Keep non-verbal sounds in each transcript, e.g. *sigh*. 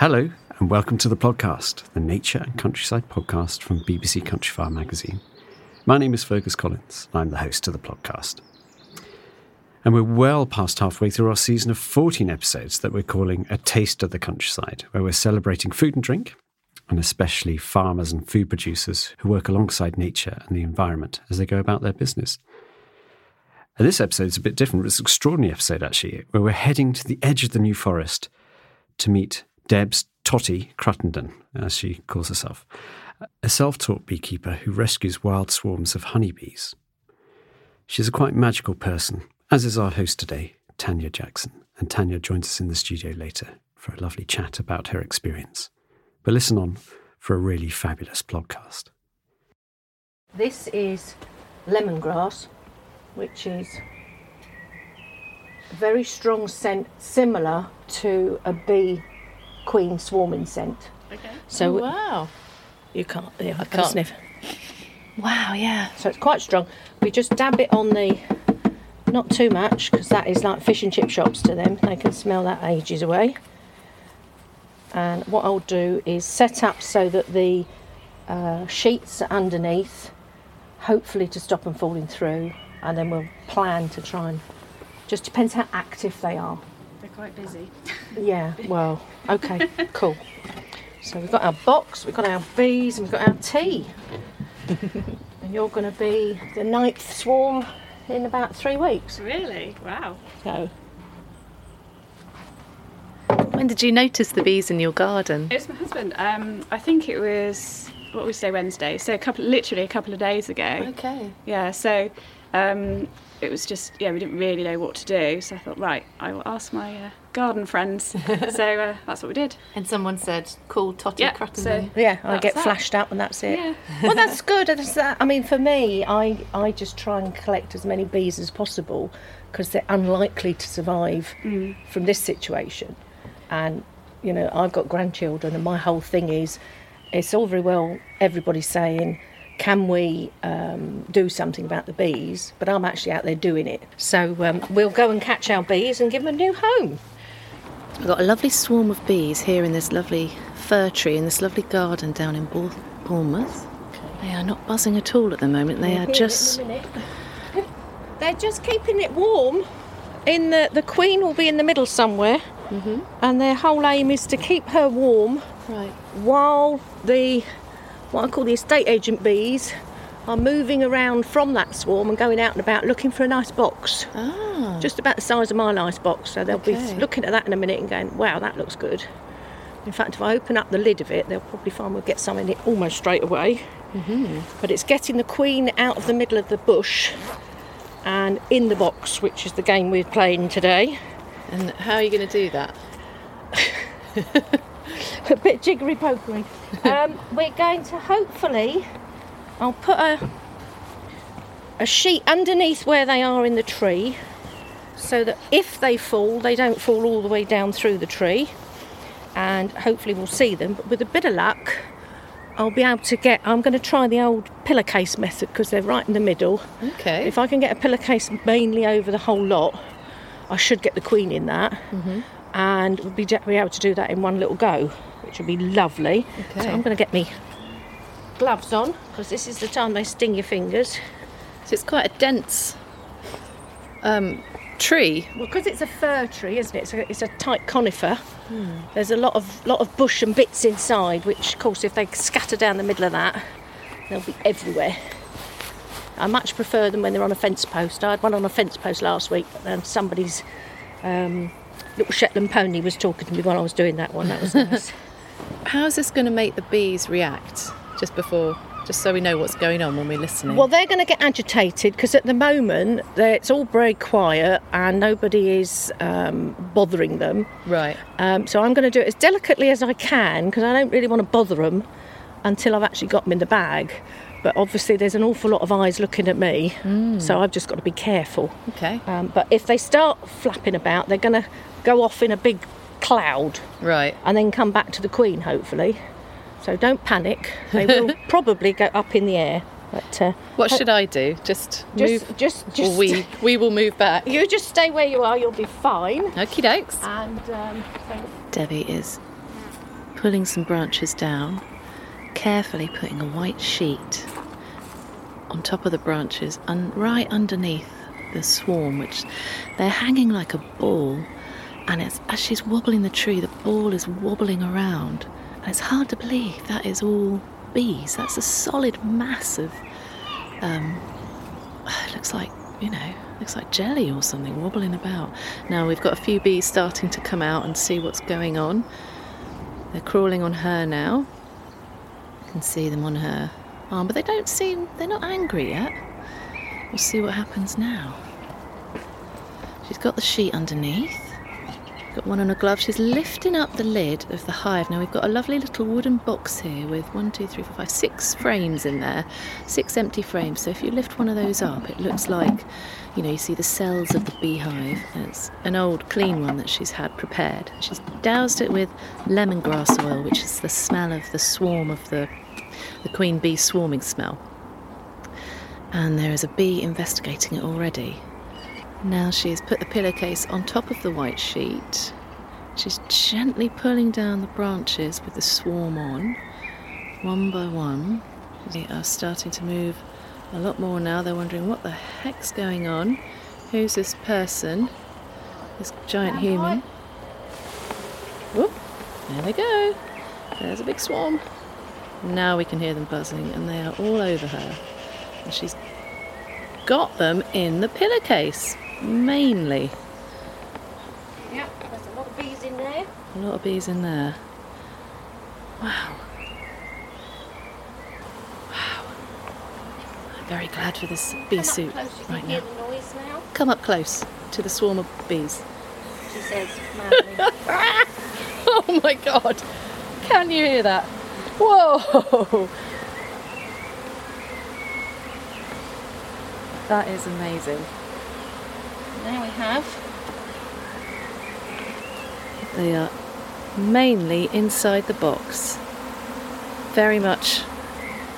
Hello, and welcome to the podcast, the Nature and Countryside podcast from BBC Countryfile magazine. My name is Fergus Collins, and I'm the host of the podcast. And we're well past halfway through our season of 14 episodes that we're calling A Taste of the Countryside, where we're celebrating food and drink, and especially farmers and food producers who work alongside nature and the environment as they go about their business. And this episode is a bit different. It's an extraordinary episode, actually, where we're heading to the edge of the New Forest to meet Debs Totty Cruttenden, as she calls herself, a self taught beekeeper who rescues wild swarms of honeybees. She's a quite magical person, as is our host today, Tanya Jackson. And Tanya joins us in the studio later for a lovely chat about her experience. But listen on for a really fabulous podcast. This is lemongrass, which is a very strong scent, similar to a bee queen swarming scent. Okay. So Oh, wow. you can't, yeah, I can't. can't sniff. Wow, yeah. So it's quite strong. We just dab it on the, not too much, because that is like fish and chip shops to them. They can smell that ages away. And what I'll do is set up so that the uh, sheets are underneath, hopefully to stop them falling through, and then we'll plan to try and. Just depends how active they are. They're quite busy. Yeah, well, okay, cool. So we've got our box, we've got our bees, and we've got our tea. and you're going to be the ninth swarm in about three weeks. Really? Wow. So When did you notice the bees in your garden? It was my husband. Um, I think it was what we say Wednesday. So a couple, literally a couple of days ago. okay, Yeah. So um, it was just yeah, we didn't really know what to do. So I thought, right, I will ask my uh, garden friends. *laughs* so uh, that's what we did. And someone said, call Totty Yeah. Cruttenden. So yeah, I get that. flashed up and that's it. yeah. well, that's *laughs* good. That's that. I mean, for me, I I just try and collect as many bees as possible because they're unlikely to survive from this situation. And you know, I've got grandchildren, and my whole thing is, it's all very well everybody saying, can we um, do something about the bees? But I'm actually out there doing it. So um, we'll go and catch our bees and give them a new home. We've got a lovely swarm of bees here in this lovely fir tree in this lovely garden down in Bour- Bournemouth. They are not buzzing at all at the moment. They are just. *laughs* They're just keeping it warm. In the the queen will be in the middle somewhere, and their whole aim is to keep her warm Right. while the what I call the estate agent bees are moving around from that swarm and going out and about looking for a nice box, Ah. just about the size of my nice box. So they'll Okay. be looking at that in a minute and going, "Wow, that looks good." In fact, if I open up the lid of it, they'll probably find we'll get some in it almost straight away. But it's getting the queen out of the middle of the bush and in the box, which is the game we're playing today. And how are you going to do that? *laughs* *laughs* a bit jiggery pokery. um, we're going to hopefully, I'll put a a sheet underneath where they are in the tree, so that if they fall, they don't fall all the way down through the tree. And hopefully we'll see them. But with a bit of luck, I'll be able to get. I'm going to try the old pillowcase method because they're right in the middle. Okay. If I can get a pillowcase mainly over the whole lot, I should get the queen in that. Mm-hmm. And we'll be, be able to do that in one little go, which would be lovely. So I'm going to get me gloves on because this is the time they sting your fingers. So it's quite a dense um, tree. Well, because it's a fir tree, isn't it? It's a, it's a tight conifer. There's a lot of lot of bush and bits inside, which, of course, if they scatter down the middle of that, they'll be everywhere. I much prefer them when they're on a fence post. I had one on a fence post last week, and somebody's um, little Shetland pony was talking to me while I was doing that one. That was *laughs* nice. How's this going to make the bees react just before, just so we know what's going on when we're listening? Well, they're going to get agitated because at the moment it's all very quiet and nobody is um, bothering them. right. Um, so I'm going to do it as delicately as I can because I don't really want to bother them until I've actually got them in the bag. But obviously, there's an awful lot of eyes looking at me, so I've just got to be careful. Okay. Um, but if they start flapping about, they're going to go off in a big cloud Right. and then come back to the queen, hopefully. So don't panic. They will *laughs* probably go up in the air. But uh, What should I do? Just, just, move. just, just, we we will move back. you just stay where you are. You'll be fine. Okie dokes. And um, Debbie is pulling some branches down, carefully putting a white sheet on top of the branches and right underneath the swarm, which they're hanging like a ball. And it's as she's wobbling the tree, the ball is wobbling around. And it's hard to believe that is all bees. That's a solid mass of, um, *sighs* looks like, you know, looks like jelly or something wobbling about. Now we've got a few bees starting to come out and see what's going on. They're crawling on her now. You can see them on her arm, but they don't seem, they're not angry yet. We'll see what happens now. She's got the sheet underneath. Got one on a glove. She's lifting up the lid of the hive. Now we've got a lovely little wooden box here with one, two, three, four, five, six frames in there. Six empty frames. So if you lift one of those up, it looks like, you know, you see the cells of the beehive. It's an old clean one that she's had prepared. She's doused it with lemongrass oil, which is the smell of the swarm of the the queen bee swarming smell. And there is a bee investigating it already. Now she has put the pillowcase on top of the white sheet. She's gently pulling down the branches with the swarm on, one by one. They are starting to move a lot more now. They're wondering what the heck's going on. Who's this person? This giant human. Whoop, there they go. There's a big swarm. Now we can hear them buzzing, and they are all over her. And she's got them in the pillowcase, mainly. yeah, there's a lot of bees in there. A lot of bees in there. Wow. Wow. I'm very glad for this bee Come suit close, you can right hear now. the noise now. Come up close to the swarm of bees. She says, madly. *laughs* Oh my god! Can you hear that? Whoa! That is amazing. Now we have. They are mainly inside the box. Very much.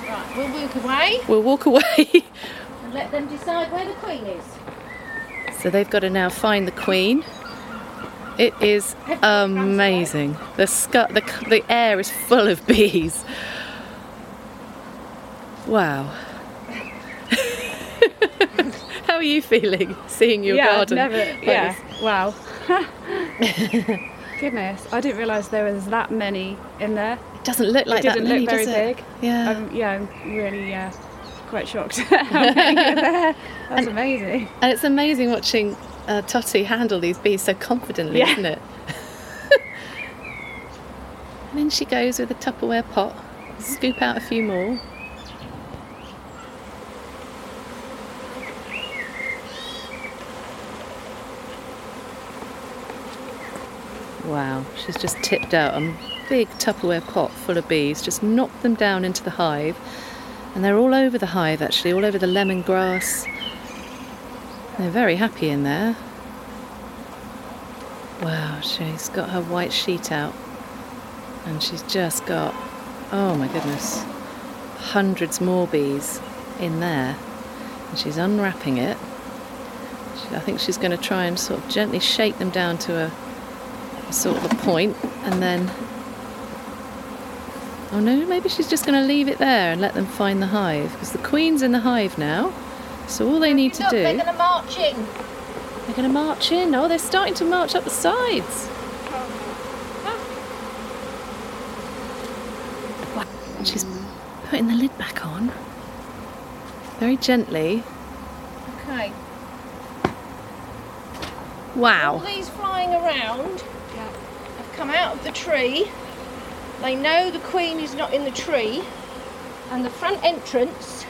Right, we'll walk away We'll walk away. *laughs* and let them decide where the queen is. so they've got to now find the queen. It is amazing. The, scu- the, the air is full of *laughs* bees. Wow. How are you feeling *laughs* seeing your yeah, garden? never. Yeah, wow. *laughs* Goodness, I didn't realise there was that many in there. It doesn't look like it didn't that many, look very big. Yeah. Um, yeah, I'm really uh, quite shocked *laughs* how many there. That's amazing. And it's amazing watching uh, Totty handle these bees so confidently, Yeah. isn't it? and then she goes with a Tupperware pot, scoop out a few more. Wow, she's just tipped out a big Tupperware pot full of bees, just knocked them down into the hive. And they're all over the hive actually, all over the lemongrass, they're very happy in there. Wow, she's got her white sheet out and she's just got, oh my goodness, hundreds more bees in there. And she's unwrapping it. I think she's going to try and sort of gently shake them down to a sort of a point and then. Oh no, maybe she's just going to leave it there and let them find the hive because the queen's in the hive now. So all they need to do. They're going to march in. They're going to march in. Oh, they're starting to march up the sides. She's putting the lid back on. Very gently. Okay. All Wow. these flying around come out of the tree. They know the queen is not in the tree. And the front entrance,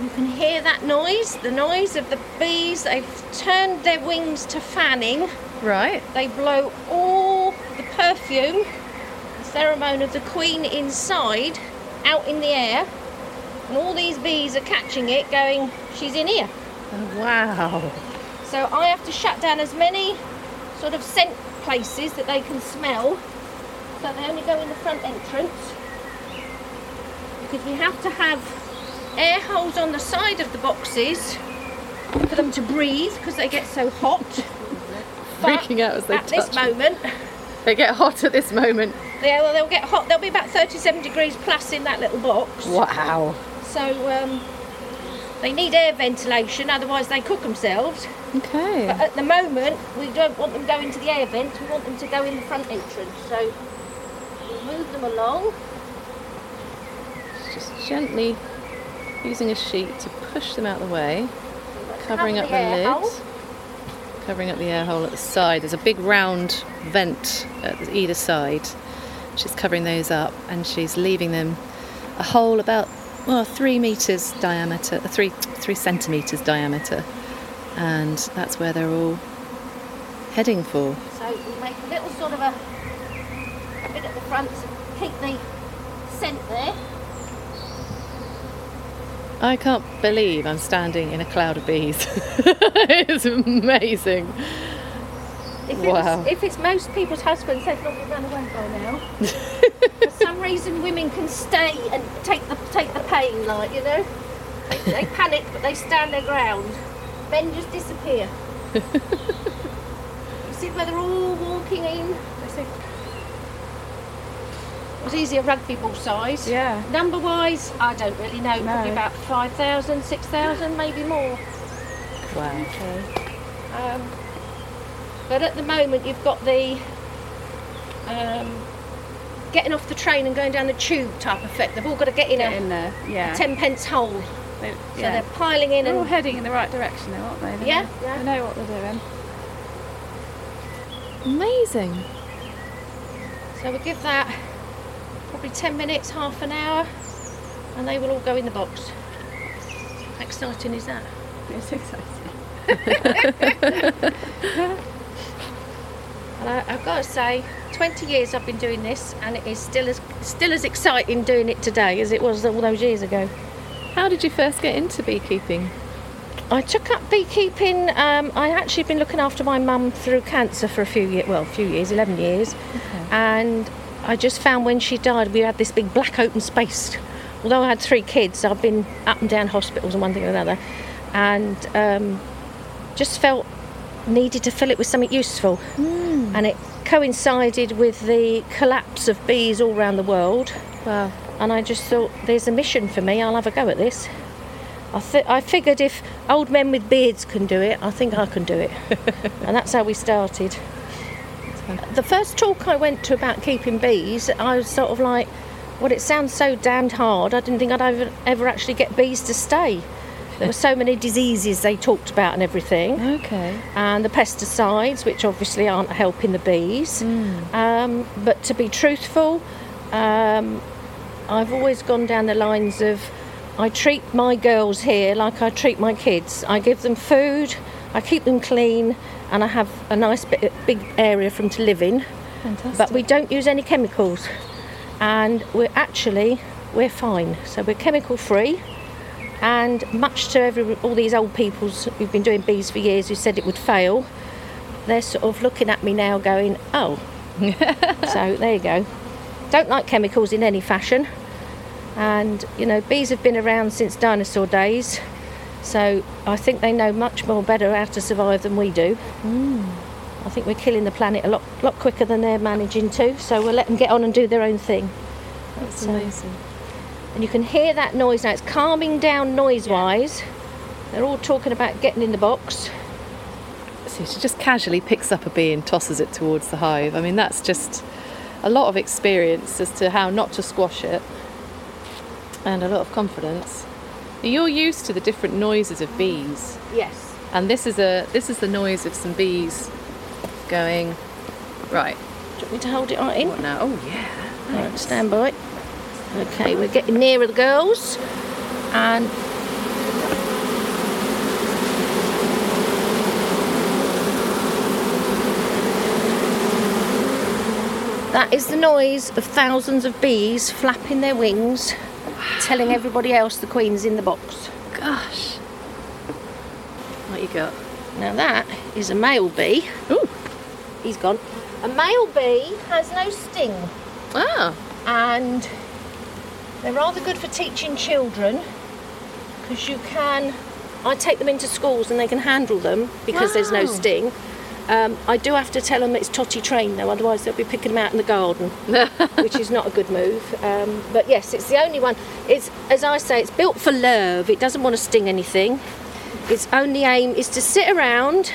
you can hear that noise, the noise of the bees. They've turned their wings to fanning. Right. They blow all the perfume, the pheromone of the queen inside, out in the air. And all these bees are catching it, going, she's in here. Oh, wow. So I have to shut down as many sort of scent places that they can smell. So they only go in the front entrance. Because we have to have air holes on the side of the boxes for them to breathe because they get so hot. Freaking out as they at this moment, They get hot at this moment. Yeah, well, they'll get hot. They'll be about 37 degrees plus in that little box. Wow. So um, they need air ventilation, otherwise they cook themselves. Okay. But at the moment, we don't want them going to the air vent, we want them to go in the front entrance. So we'll move them along. Just gently using a sheet to push them out of the way, covering up the lid, hole. covering up the air hole at the side. There's a big round vent at either side. She's covering those up and she's leaving them a hole about well three meters diameter, uh, three three centimeters diameter, and that's where they're all heading for. So we make a little sort of a, a bit at the front to keep the scent there. I can't believe I'm standing in a cloud of bees. *laughs* it's amazing. If Wow. it's, if it's most people's husbands, they've normally run away by now. *laughs* Reason, women can stay and take the take the pain, like you know. They, they *laughs* panic, but they stand their ground. Men just disappear. *laughs* you see where they're all walking in. They say- It was easier rugby ball size. Yeah. Number wise, I don't really know. Probably about 5,000, 6,000, maybe more. Wow. Um, but at the moment, you've got the um, getting off the train and going down the tube type effect. They've all got to get in Get a in there. Yeah. ten pence hole, They, so they're piling in They're all heading in the right direction, though, aren't they? They Yeah, know, yeah. They know what they're doing. Amazing. so we give that probably ten minutes, half an hour, and they will all go in the box. How exciting is that? It's exciting. *laughs* And I, I've got to say, 20 years I've been doing this, and it is still as still as exciting doing it today as it was all those years ago. How did you first get into beekeeping? I took up beekeeping. Um, I actually been looking after my mum through cancer for a few years, well, a few years, 11 years. And I just found when she died, we had this big black open space. Although I had three kids, I've been up and down hospitals and one thing or another. And um, just felt needed to fill it with something useful. And it coincided with the collapse of bees all around the world. Wow. And I just thought, there's a mission for me, I'll have a go at this. I, th- I figured if old men with beards can do it, I think I can do it. *laughs* and that's how we started. The first talk I went to about keeping bees, I was sort of like, well, it sounds so damned hard. I didn't think I'd ever, ever actually get bees to stay. There were so many diseases they talked about and everything Okay. and the pesticides, which obviously aren't helping the bees. Um, but to be truthful, um, I've always gone down the lines of I treat my girls here like I treat my kids. I give them food, I keep them clean, and I have a nice bit, big area for them to live in. Fantastic. But we don't use any chemicals, and we're actually we're fine. So we're chemical free. And much to every, all these old people's who've been doing bees for years who said it would fail, they're sort of looking at me now, going, "Oh." *laughs* so there you go. Don't like chemicals in any fashion, and you know, bees have been around since dinosaur days. So I think they know much more better how to survive than we do. Hmm. I think we're killing the planet a lot, lot quicker than they're managing to. So we'll let them get on and do their own thing. That's So- amazing. And you can hear that noise now. It's calming down noise-wise. They're all talking about getting in the box. So she just casually picks up a bee and tosses it towards the hive. I mean, that's just a lot of experience as to how not to squash it, and a lot of confidence. You're used to the different noises of bees, Yes. and this is a this is the noise of some bees going. Right. Do you want me to hold it right in? What now? Oh yeah. Right, stand by. Okay, we're getting nearer the girls, and that is the noise of thousands of bees flapping their wings, telling everybody else the queen's in the box. Gosh. What you got? Now that is a male bee. Ooh. He's gone. A male bee has no sting. Ah. and they're rather good for teaching children because you can I take them into schools and they can handle them because there's no sting. Um, I do have to tell them it's totty trained though otherwise they'll be picking them out in the garden *laughs* which is not a good move. Um, but yes it's the only one. It's as I say it's built for love. It doesn't want to sting anything. Its only aim is to sit around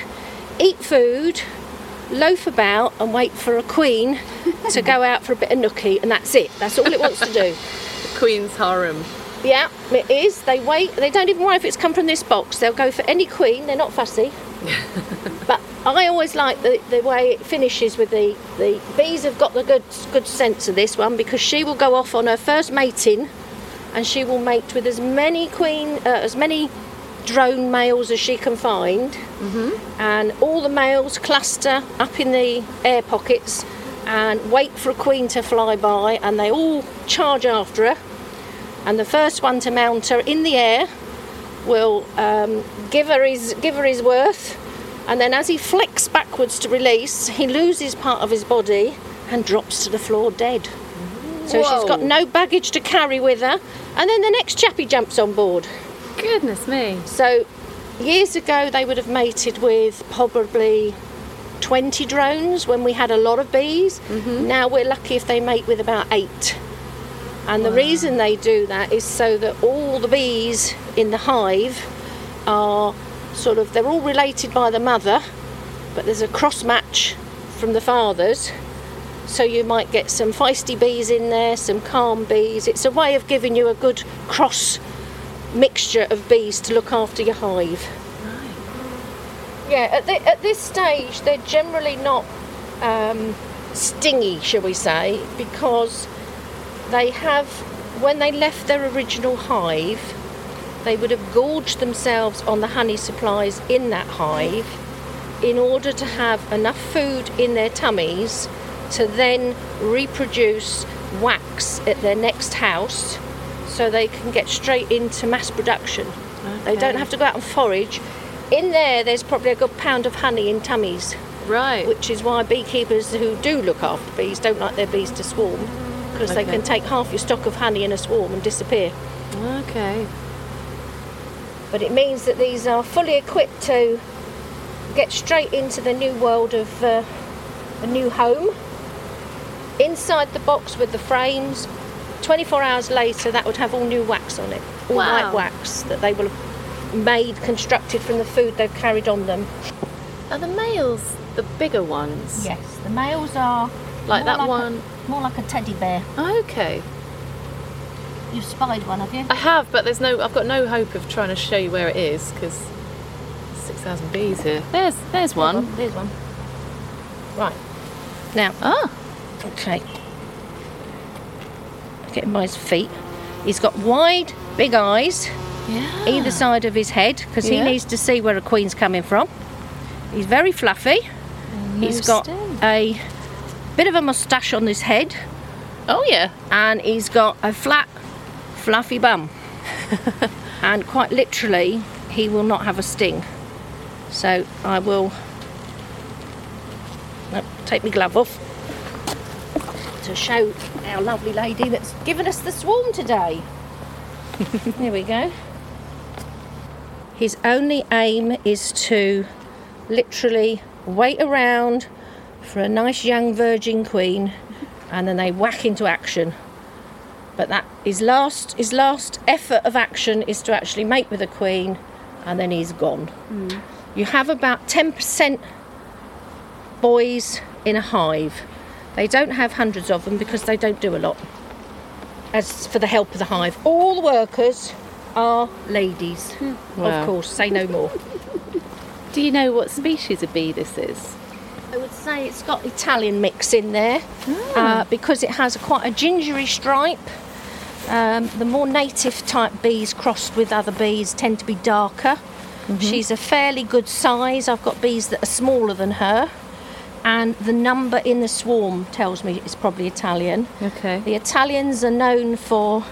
eat food loaf about and wait for a queen to go out for a bit of nookie and that's it. That's all it wants to do *laughs* Queen's harem. yeah it is. They wait they don't even worry if it's come from this box. They'll go for any queen. They're not fussy. *laughs* But I always like the, the way it finishes with the the bees have got the good good sense of this one because she will go off on her first mating and she will mate with as many queen uh, as many drone males as she can find. And all the males cluster up in the air pockets and wait for a queen to fly by and they all charge after her. And the first one to mount her in the air will um, give her his give her his worth. And then as he flicks backwards to release he loses part of his body and drops to the floor dead. So she's got no baggage to carry with her. And then the next chappie jumps on board. Goodness me. so years ago they would have mated with probably 20 drones when we had a lot of bees. Mm-hmm. Now we're lucky if they mate with about eight. And the reason they do that is so that all the bees in the hive are sort of, they're all related by the mother, but there's a cross match from the fathers. So you might get some feisty bees in there, some calm bees. It's a way of giving you a good cross mixture of bees to look after your hive. Yeah, at, the, at this stage, they're generally not um, stingy, shall we say, because they have, when they left their original hive, they would have gorged themselves on the honey supplies in that hive in order to have enough food in their tummies to then reproduce wax at their next house so they can get straight into mass production. They don't have to go out and forage. In there, there's probably a good pound of honey in tummies, Right. which is why beekeepers who do look after bees don't like their bees to swarm because they can take half your stock of honey in a swarm and disappear. Okay. But it means that these are fully equipped to get straight into the new world of uh, a new home. Inside the box with the frames, 24 hours later, that would have all new wax on it, all Wow. white wax that they will have made, constructed from the food they've carried on them. Are the males the bigger ones? Yes, the males are Like that a- one? more like a teddy bear. Okay. You've spied one, have you? I have, but there's no. I've got no hope of trying to show you where it is because six thousand bees here. There's there's one. There's one. Right. Now, Ah. Okay. Get him by his feet. He's got wide, big eyes Yeah. either side of his head because he needs to see where a queen's coming from. He's very fluffy. He's got sting. a bit of a moustache on his head Oh yeah. and he's got a flat, fluffy bum. *laughs* and quite literally, he will not have a sting. So I will take my glove off to show our lovely lady that's given us the swarm today. *laughs* Here we go. His only aim is to literally wait around for a nice young virgin queen and then they whack into action. But that his last his last effort of action is to actually mate with a queen and then he's gone. Hmm. You have about 10% boys in a hive. They don't have hundreds of them because they don't do a lot. As for the help of the hive, all the workers are ladies. Wow. Of course, say no more. Do you know what species of bee this is? I would say it's got Italian mix in there uh, because it has quite a gingery stripe. Um, the more native type bees crossed with other bees tend to be darker. She's a fairly good size. I've got bees that are smaller than her, and the number in the swarm tells me it's probably Italian. Okay. The Italians are known for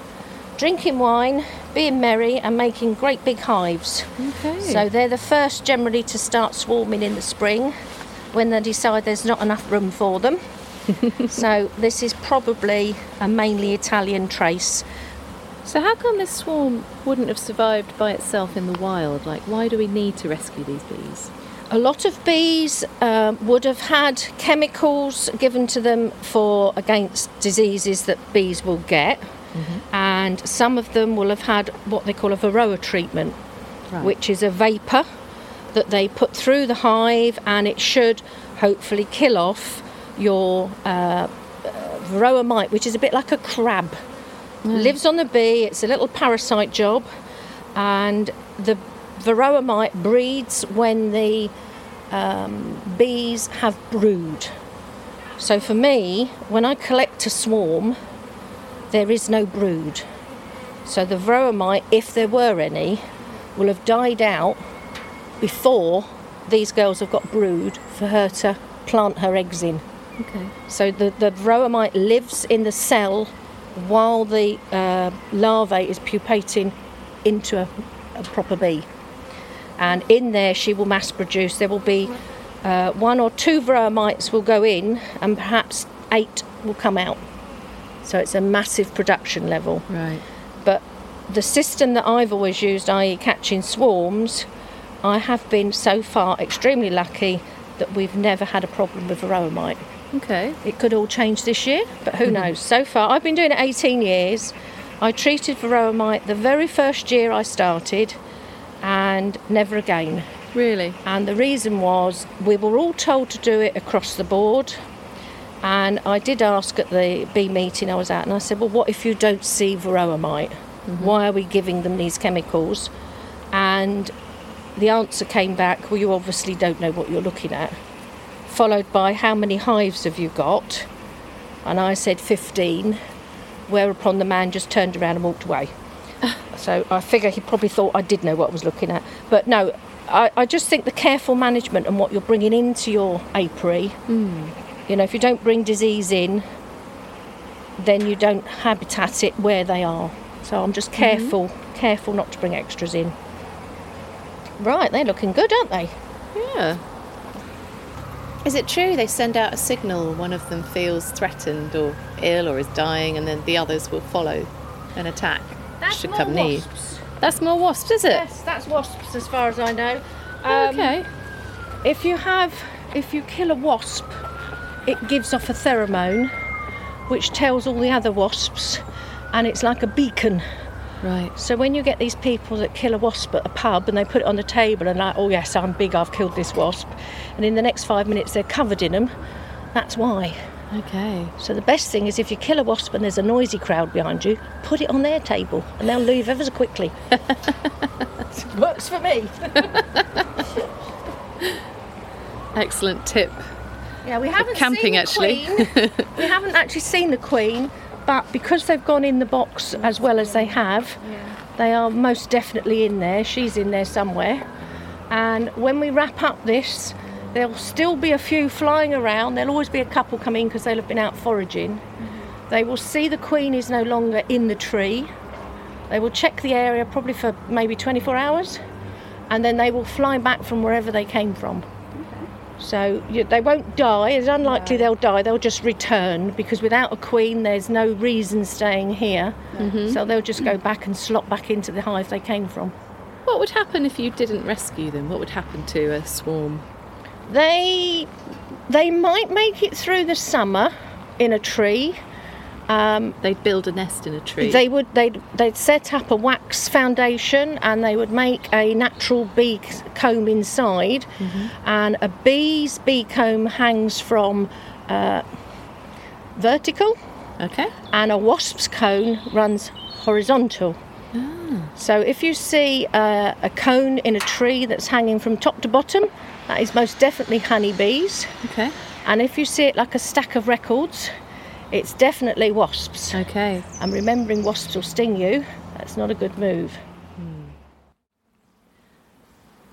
drinking wine, being merry, and making great big hives. Okay. So they're the first generally to start swarming in the spring when they decide there's not enough room for them. *laughs* so this is probably a mainly Italian trace. So how come this swarm wouldn't have survived by itself in the wild? Like, why do we need to rescue these bees? A lot of bees um, would have had chemicals given to them for against diseases that bees will get, and some of them will have had what they call a varroa treatment, Right. which is a vapour that they put through the hive, and it should hopefully kill off your uh, uh, varroa mite, which is a bit like a crab. Lives on the bee. It's a little parasite job, and the varroa mite breeds when the um, bees have brood. So for me, when I collect a swarm, there is no brood. So the varroa mite, if there were any, will have died out before these girls have got brood for her to plant her eggs in. Okay. So the, the varroa mite lives in the cell while the uh, larvae is pupating into a, a proper bee. And in there, she will mass produce. There will be uh, one or two varroa mites will go in, and perhaps eight will come out. So it's a massive production level. Right. But the system that I've always used, i.e., catching swarms, I have been so far extremely lucky that we've never had a problem with varroa mite. Okay. It could all change this year, but who mm-hmm. knows? So far, I've been doing it 18 years. I treated varroa mite the very first year I started, and never again. Really? And the reason was we were all told to do it across the board. And I did ask at the bee meeting I was at, and I said, Well, what if you don't see varroa mite? Mm-hmm. Why are we giving them these chemicals? And the answer came back, Well, you obviously don't know what you're looking at. Followed by, How many hives have you got? And I said, 15. Whereupon the man just turned around and walked away. *laughs* So I figure he probably thought I did know what I was looking at. But no, I, I just think the careful management and what you're bringing into your apiary, hmm. You know, if you don't bring disease in, then you don't habitat it where they are. So I'm just careful, careful not to bring extras in. Right, they're looking good, aren't they? Yeah. Is it true they send out a signal one of them feels threatened or ill or is dying and then the others will follow and attack? should come near. That's more wasps, is it? Yes, that's wasps as far as I know. Oh, Um, okay. If you have, if you kill a wasp, it gives off a pheromone, which tells all the other wasps, and it's like a beacon. Right. So when you get these people that kill a wasp at a pub and they put it on the table and like, oh yes, I'm big, I've killed this wasp, and in the next five minutes they're covered in them, that's why. Okay. So the best thing is if you kill a wasp and there's a noisy crowd behind you, put it on their table and they'll leave ever so quickly. *laughs* Works for me. *laughs* Excellent tip. Yeah, we haven't camping, seen the actually. Queen. we haven't actually seen the Queen, but because they've gone in the box as well as they have, they are most definitely in there. She's in there somewhere. And when we wrap up this, there'll still be a few flying around. There'll always be a couple coming because they'll have been out foraging. Mm-hmm. They will see the Queen is no longer in the tree. They will check the area probably for maybe 24 hours, and then they will fly back from wherever they came from. So you, they won't die. It's unlikely they'll die. They'll just return because without a queen, there's no reason staying here. Mm-hmm. So they'll just go back and slot back into the hive they came from. What would happen if you didn't rescue them? What would happen to a swarm? They they might make it through the summer in a tree. Um, They'd build a nest in a tree. They would they'd they'd set up a wax foundation and they would make a natural bee comb inside, and a bee's bee comb hangs from uh, vertical, Okay. and a wasp's cone runs horizontal. Ah. So if you see uh, a cone in a tree that's hanging from top to bottom, that is most definitely honeybees. Okay. And if you see it like a stack of records, it's definitely wasps. Okay. And remembering wasps will sting you, that's not a good move.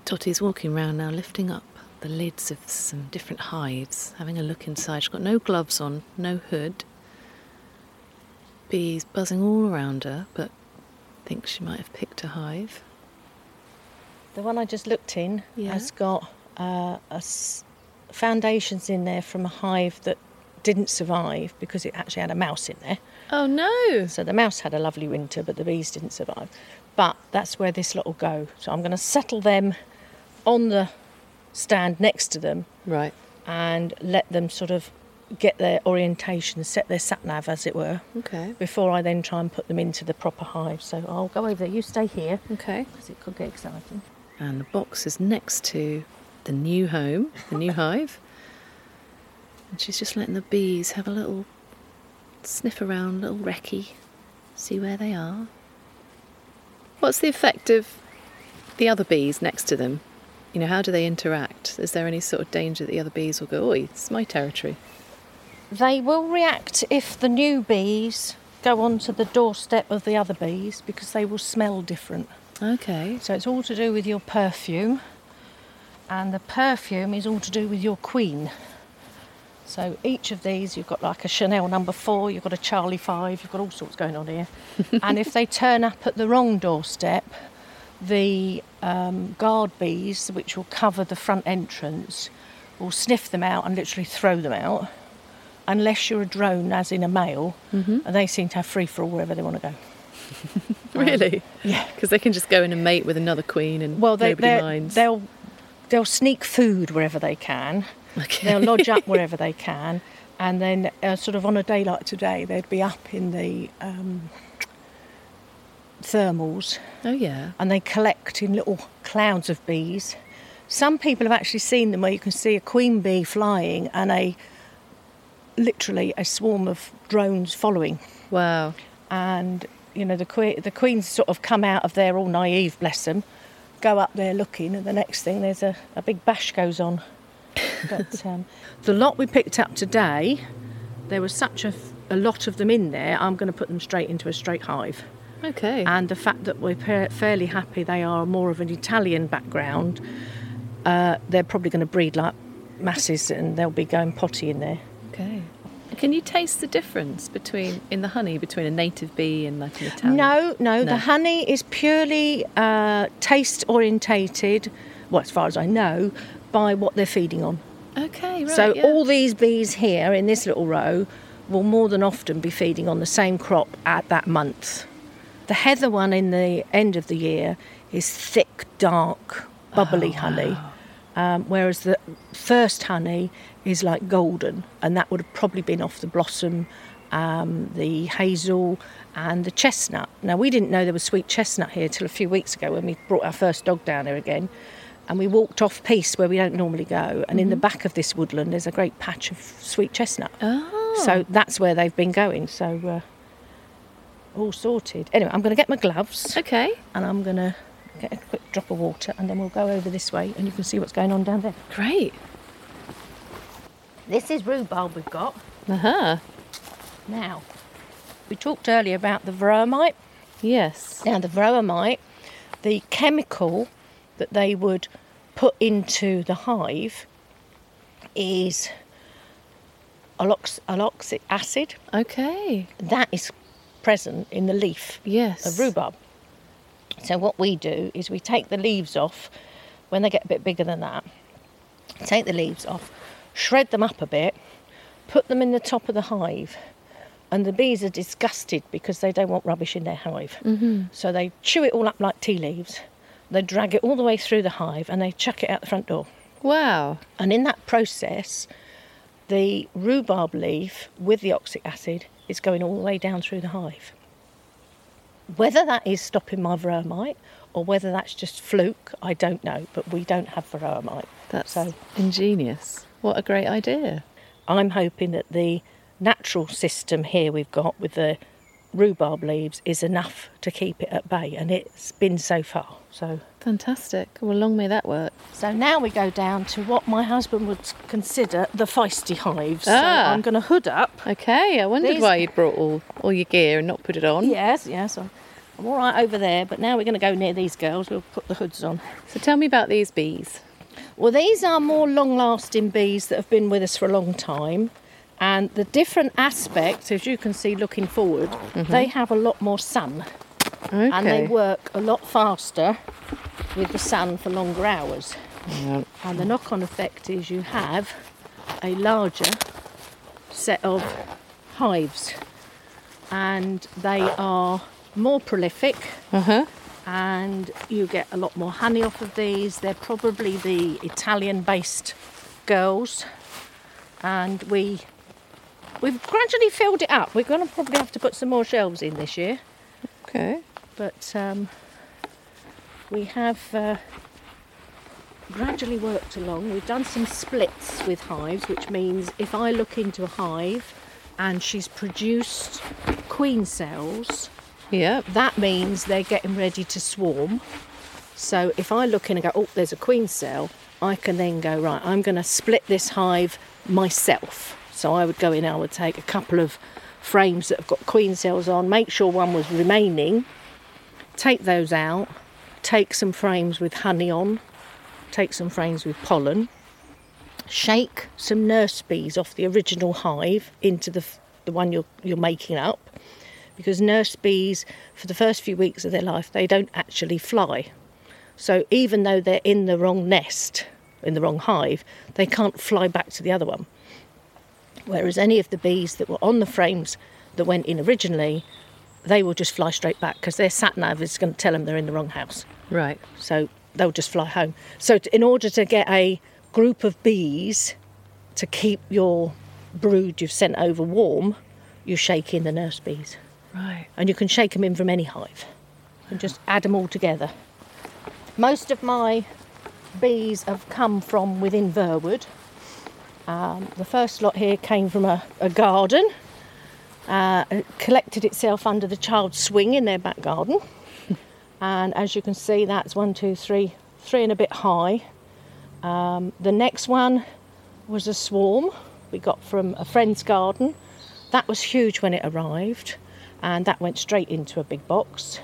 Totty's walking round now, lifting up the lids of some different hives, having a look inside. She's got no gloves on, no hood. Bees buzzing all around her, but thinks she might have picked a hive. The one I just looked in Yeah. has got uh, a s- foundations in there from a hive that didn't survive because it actually had a mouse in there. Oh no! So the mouse had a lovely winter, but the bees didn't survive. But that's where this lot will go. So I'm going to settle them on the stand next to them Right. and let them sort of get their orientation, set their sat nav, as it were, Okay. before I then try and put them into the proper hive. So I'll go over there. You stay here Okay. because it could get exciting. And the box is next to the new home, the new *laughs* hive. And she's just letting the bees have a little sniff around, little recce, see where they are. What's the effect of the other bees next to them? You know, how do they interact? Is there any sort of danger that the other bees will go, oi, it's my territory? They will react if the new bees go onto the doorstep of the other bees because they will smell different. Okay. So it's all to do with your perfume, and the perfume is all to do with your queen. So each of these, you've got like a Chanel number four, you've got a Charlie five, you've got all sorts going on here. *laughs* and if they turn up at the wrong doorstep, the um, guard bees, which will cover the front entrance, will sniff them out and literally throw them out. Unless you're a drone, as in a male, and they seem to have free for all wherever they want to go. *laughs* Really? Yeah. Because they can just go in and mate with another queen and Well, they, nobody minds. they'll they'll sneak food wherever they can. Okay. They'll lodge up *laughs* wherever they can, and then uh, sort of on a day like today, they'd be up in the um, thermals, Oh, yeah. and they collect in little clouds of bees. Some people have actually seen them where you can see a queen bee flying and a literally a swarm of drones following Wow. and you know the que- the queens sort of come out of there all naive, bless them, go up there looking, and the next thing there's a, a big bash goes on. But um, the lot we picked up today, there was such a lot of them in there. I'm going to put them straight into a straight hive, Okay. and the fact that we're pa- fairly happy they are more of an Italian background, uh, they're probably going to breed like masses, and they'll be going potty in there. Okay. Can you taste the difference between in the honey between a native bee and like an Italian? No, no, No. the honey is purely uh, taste orientated, well, as far as I know, by what they're feeding on. Okay, right. so yeah. all these bees here in this little row will more than often be feeding on the same crop at that month. The heather one in the end of the year is thick, dark, bubbly Oh, honey. Um, whereas the first honey is like golden, and that would have probably been off the blossom, um, the hazel, and the chestnut. Now, we didn't know there was sweet chestnut here till a few weeks ago when we brought our first dog down here again. And we walked off piece where we don't normally go, and in the back of this woodland there's a great patch of sweet chestnut. Oh. So that's where they've been going. So uh, all sorted. Anyway, I'm going to get my gloves Okay. and I'm going to get a quick drop of water, and then we'll go over this way, and you can see what's going on down there. Great. This is rhubarb we've got Uh huh. now. We talked earlier about the varroa mite. Yes. Now, the varroa mite, the chemical that they would put into the hive is alox- aloxic acid. Okay. That is present in the leaf Yes. of rhubarb. So what we do is we take the leaves off when they get a bit bigger than that, take the leaves off, shred them up a bit, put them in the top of the hive. And the bees are disgusted because they don't want rubbish in their hive. Mm-hmm. So they chew it all up like tea leaves. They drag it all the way through the hive and they chuck it out the front door. Wow. And in that process, the rhubarb leaf with the oxalic acid is going all the way down through the hive. Whether that is stopping my varroa mite or whether that's just fluke, I don't know, but we don't have varroa mite. That's So ingenious. What a great idea. I'm hoping that the natural system here we've got with the rhubarb leaves is enough to keep it at bay, and it's been so far. So, Fantastic. Well, long may that work. so now we go down to what my husband would consider the feisty hives. So Ah. I'm going to hood up. Okay, I wondered These- why you'd brought all, all your gear and not put it on. Yes, yes. I'm, I'm all right over there, but now we're going to go near these girls. We'll put the hoods on. So tell me about these bees. Well, these are more long lasting bees that have been with us for a long time. And the different aspects, as you can see looking forward, they have a lot more sun Okay. and they work a lot faster with the sun for longer hours. Yeah. And the knock on effect is you have a larger set of hives and they are more prolific Uh-huh. and you get a lot more honey off of these. They're probably the Italian based girls and we we've gradually filled it up. We're going to probably have to put some more shelves in this year, Okay. but um, we have uh, gradually worked along. We've done some splits with hives, which means if I look into a hive and she's produced queen cells, Yep. that means they're getting ready to swarm. So if I look in and go, oh, there's a queen cell, I can then go, right, I'm going to split this hive myself. So I would go in, I would take a couple of frames that have got queen cells on, make sure one was remaining, take those out, take some frames with honey on, take some frames with pollen, shake some nurse bees off the original hive into the, the one you're, you're making up because nurse bees, for the first few weeks of their life, they don't actually fly. So even though they're in the wrong nest, in the wrong hive, they can't fly back to the other one. Whereas any of the bees that were on the frames that went in originally, they will just fly straight back because their sat nav is going to tell them they're in the wrong house. Right. So they'll just fly home. So in order to get a group of bees to keep your brood you've sent over warm, you shake in the nurse bees Right. and you can shake them in from any hive and just add them all together. Most of my bees have come from within Verwood. Um, the first lot here came from a, a garden, uh, it collected itself under the child's swing in their back garden. *laughs* and as you can see, that's one, two, three, three and a bit high. Um, the next one was a swarm we got from a friend's garden. That was huge when it arrived, and that went straight into a big box.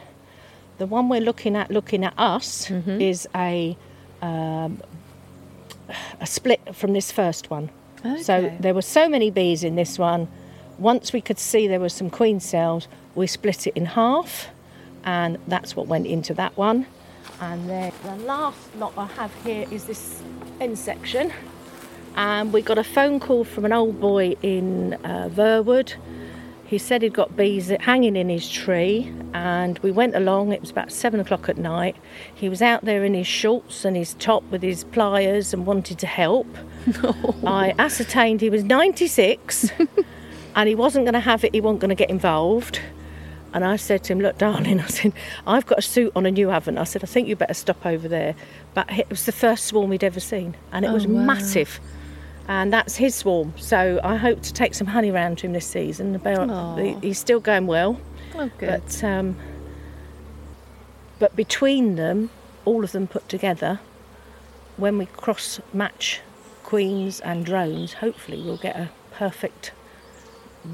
The one we're looking at, looking at us, is a um, a split from this first one. So there were so many bees in this one. Once we could see there were some queen cells, we split it in half, and that's what went into that one. And then the last lot I have here is this end section. And we got a phone call from an old boy in uh, Verwood. He said he'd got bees hanging in his tree, and we went along. It was about seven o'clock at night. He was out there in his shorts and his top with his pliers and wanted to help. *laughs* No. I ascertained he was 96 *laughs* and he wasn't going to have it, he wasn't going to get involved. And I said to him, Look, darling, I said, I've got a suit on and you haven't. I said, I think you better stop over there. But it was the first swarm he'd ever seen, and it was oh, wow. massive. And that's his swarm. So I hope to take some honey round to him this season. He's still going well, Oh, good. but um, but between them, all of them put together, when we cross match queens and drones, hopefully we'll get a perfect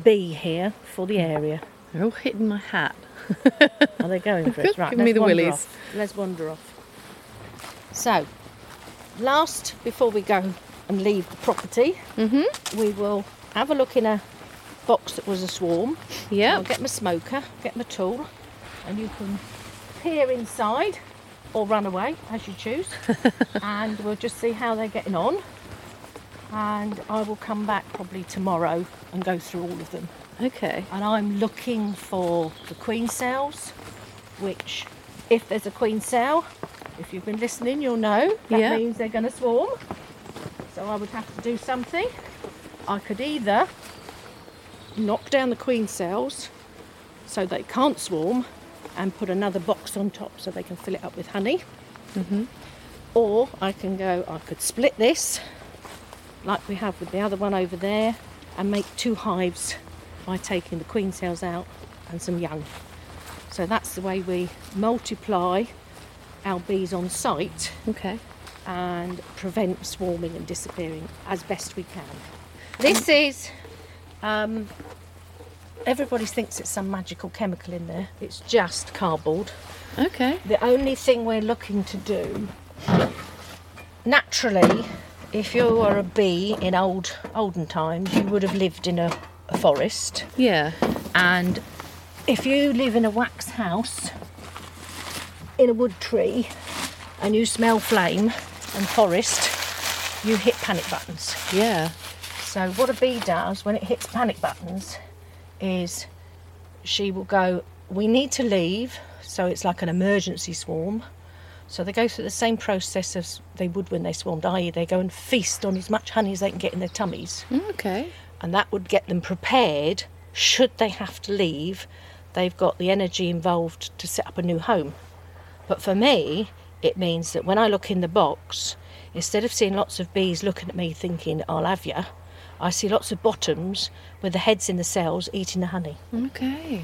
bee here for the area. They're all hitting my hat. Are they going for it? *laughs* Right, Give me the willies. off. Let's wander off. So, last before we go and leave the property, Mm-hmm. we will have a look in a box that was a swarm. Yeah. I'll get my smoker, get my tool, and you can peer inside or run away as you choose. *laughs* and we'll just see how they're getting on. and I will come back probably tomorrow and go through all of them. Okay. And I'm looking for the queen cells, which, if there's a queen cell, if you've been listening, you'll know that Yeah. means they're going to swarm. So I would have to do something. I could either knock down the queen cells so they can't swarm and put another box on top so they can fill it up with honey. Mm-hmm. Or I can go, I could split this like we have with the other one over there and make two hives by taking the queen cells out and some young. So that's the way we multiply our bees on site Okay. And prevent swarming and disappearing as best we can. This is, um, everybody thinks it's some magical chemical in there. It's just cardboard. Okay. The only thing we're looking to do, naturally, if you were a bee in old olden times, you would have lived in a, a forest. Yeah. And if you live in a wax house in a wood tree and you smell flame and forest, you hit panic buttons. Yeah. So what a bee does when it hits panic buttons is she will go, we need to leave. So it's like an emergency swarm. So they go through the same process as they would when they swarmed, i.e., they go and feast on as much honey as they can get in their tummies mm, Okay. and that would get them prepared should they have to leave they've got the energy involved to set up a new home but for me it means that when i look in the box instead of seeing lots of bees looking at me thinking i'll have you i see lots of bottoms with the heads in the cells eating the honey Okay.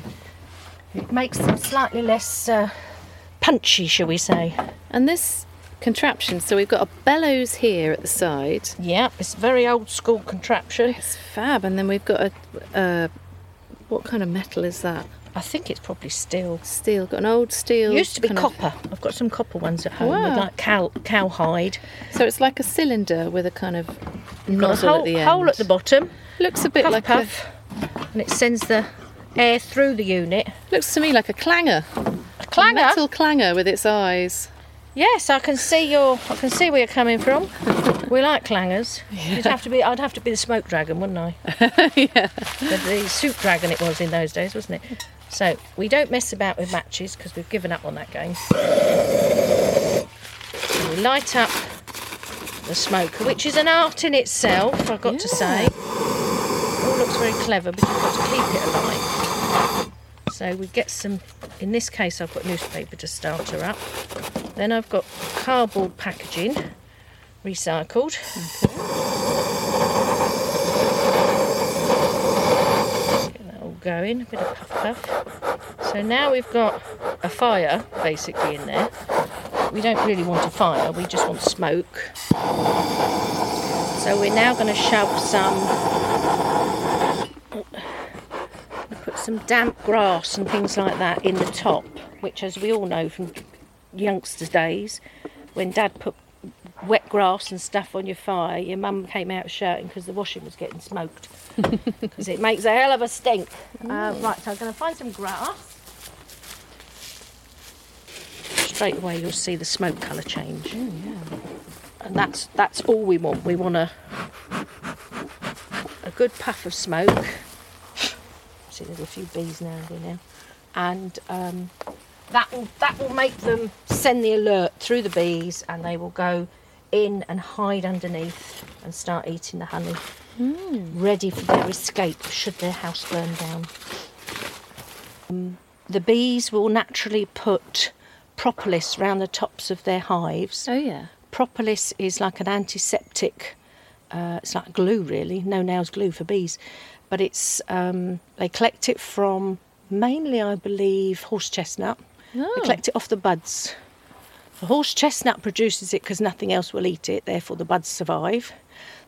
it makes them slightly less uh, punchy shall we say And this contraption, so we've got a bellows here at the side. yeah it's a very old school contraption It's fab. And then we've got a. Uh, what kind of metal is that? I think it's probably steel Steel. Got an old steel. Used to be kind of- copper. I've got some copper ones at home wow. with like cow cowhide. so it's like a cylinder with a kind of a nozzle hole, at the end. hole at the bottom. Looks a bit puff, like puff, and it sends the air through the unit. a. Looks to me like a clanger. A clanger. metal clanger with its eyes. Yes, I can see your. I can see where you're coming from. *laughs* we like clangers. You'd have to be. I'd have to be the smoke dragon, wouldn't I? *laughs* yeah. The, the soup dragon it was in those days, wasn't it? So we don't mess about with matches because we've given up on that game. And we light up the smoker, which is an art in itself, I've got to say. It All looks very clever, but you've got to keep it alive. So we get some, in this case, I've got newspaper to start her up. Then I've got cardboard packaging, recycled. Get that all going, a bit of puff puff. So now we've got a fire basically in there. We don't really want a fire, we just want smoke. So we're now going to shove some, put some damp grass and things like that in the top, which, as we all know from youngsters' days, when Dad put wet grass and stuff on your fire, your mum came out shouting because the washing was getting smoked because it makes a hell of a stink. Uh, right, so I'm going to find some grass. Straight away, you'll see the smoke colour change, and that's that's all we want. We want a a good puff of smoke. See, there's a few bees now and there now, and um, that will that will make them send the alert through the bees, and they will go in and hide underneath and start eating the honey, ready for their escape should their house burn down. Um, the bees will naturally put propolis round the tops of their hives. Oh yeah. Propolis is like an antiseptic. Uh, it's like glue, really. No nails glue for bees, but it's um, they collect it from mainly, I believe, horse chestnut. They Oh. collect it off the buds. The horse chestnut produces it because nothing else will eat it, therefore the buds survive.